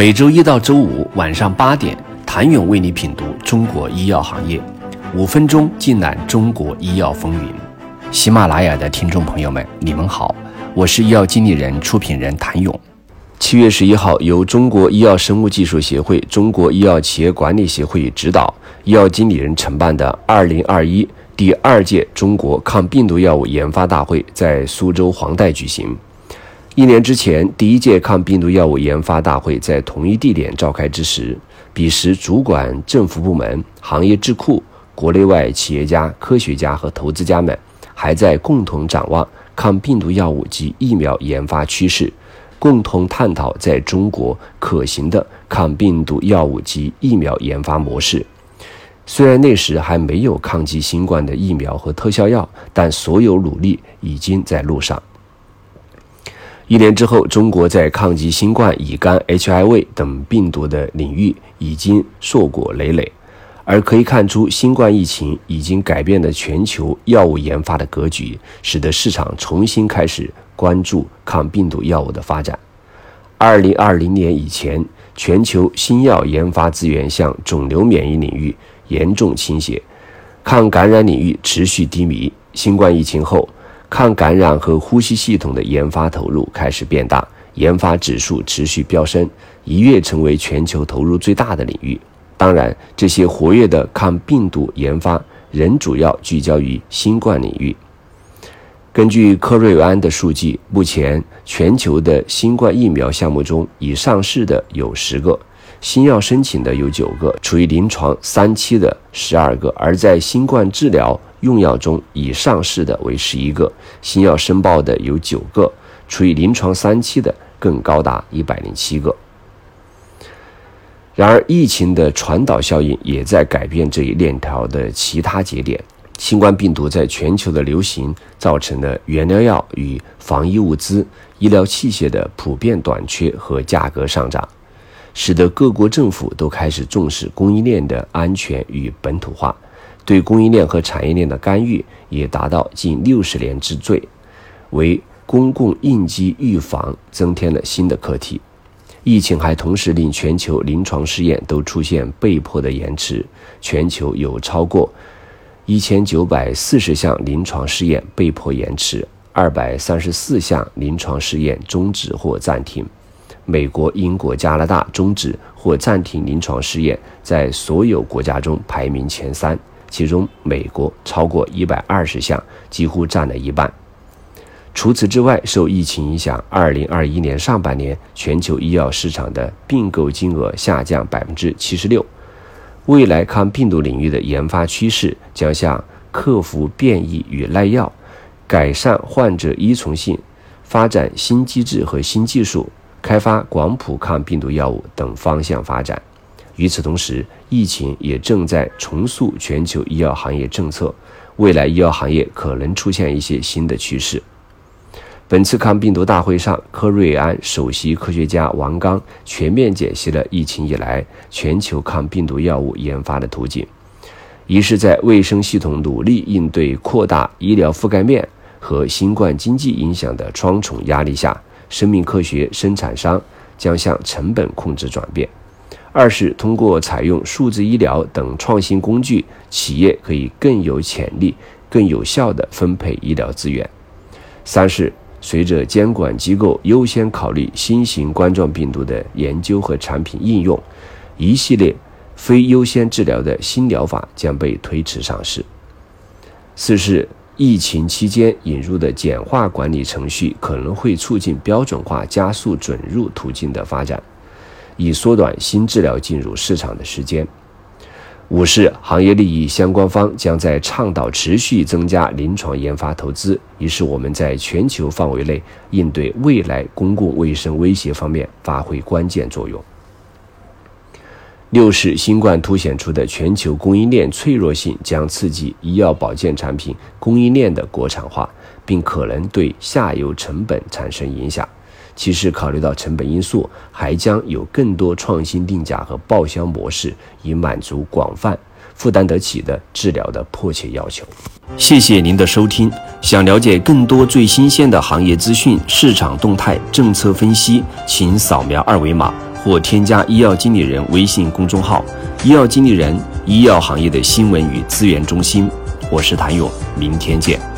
每周一到周五晚上八点，谭勇为你品读中国医药行业，五分钟尽览中国医药风云。喜马拉雅的听众朋友们，你们好，我是医药经理人、出品人谭勇。七月十一号，由中国医药生物技术协会、中国医药企业管理协会指导，医药经理人承办的二零二一第二届中国抗病毒药物研发大会在苏州黄带举行。一年之前，第一届抗病毒药物研发大会在同一地点召开之时，彼时主管政府部门、行业智库、国内外企业家、科学家和投资家们还在共同展望抗病毒药物及疫苗研发趋势，共同探讨在中国可行的抗病毒药物及疫苗研发模式。虽然那时还没有抗击新冠的疫苗和特效药，但所有努力已经在路上。一年之后，中国在抗击新冠、乙肝、HIV 等病毒的领域已经硕果累累，而可以看出，新冠疫情已经改变了全球药物研发的格局，使得市场重新开始关注抗病毒药物的发展。二零二零年以前，全球新药研发资源向肿瘤免疫领域严重倾斜，抗感染领域持续低迷。新冠疫情后，抗感染和呼吸系统的研发投入开始变大，研发指数持续飙升，一跃成为全球投入最大的领域。当然，这些活跃的抗病毒研发仍主要聚焦于新冠领域。根据科瑞安的数据，目前全球的新冠疫苗项目中，已上市的有十个，新药申请的有九个，处于临床三期的十二个，而在新冠治疗。用药中已上市的为十一个，新药申报的有九个，处于临床三期的更高达一百零七个。然而，疫情的传导效应也在改变这一链条的其他节点。新冠病毒在全球的流行，造成了原料药与防疫物资、医疗器械的普遍短缺和价格上涨，使得各国政府都开始重视供应链的安全与本土化。对供应链和产业链的干预也达到近六十年之最，为公共应急预防增添了新的课题。疫情还同时令全球临床试验都出现被迫的延迟，全球有超过一千九百四十项临床试验被迫延迟，二百三十四项临床试验终止或暂停。美国、英国、加拿大终止或暂停临床试验，在所有国家中排名前三。其中，美国超过一百二十项，几乎占了一半。除此之外，受疫情影响，二零二一年上半年全球医药市场的并购金额下降百分之七十六。未来抗病毒领域的研发趋势将向克服变异与耐药、改善患者依从性、发展新机制和新技术、开发广谱抗病毒药物等方向发展。与此同时，疫情也正在重塑全球医药行业政策，未来医药行业可能出现一些新的趋势。本次抗病毒大会上，科瑞安首席科学家王刚全面解析了疫情以来全球抗病毒药物研发的途径：一是，在卫生系统努力应对扩大医疗覆盖面和新冠经济影响的双重压力下，生命科学生产商将向成本控制转变。二是通过采用数字医疗等创新工具，企业可以更有潜力、更有效地分配医疗资源。三是随着监管机构优先考虑新型冠状病毒的研究和产品应用，一系列非优先治疗的新疗法将被推迟上市。四是疫情期间引入的简化管理程序可能会促进标准化，加速准入途径的发展。以缩短新治疗进入市场的时间。五是行业利益相关方将在倡导持续增加临床研发投资，以使我们在全球范围内应对未来公共卫生威胁方面发挥关键作用。六是新冠凸显出的全球供应链脆弱性将刺激医药保健产品供应链的国产化，并可能对下游成本产生影响。其实，考虑到成本因素，还将有更多创新定价和报销模式，以满足广泛负担得起的治疗的迫切要求。谢谢您的收听。想了解更多最新鲜的行业资讯、市场动态、政策分析，请扫描二维码或添加医药经理人微信公众号“医药经理人”医药行业的新闻与资源中心。我是谭勇，明天见。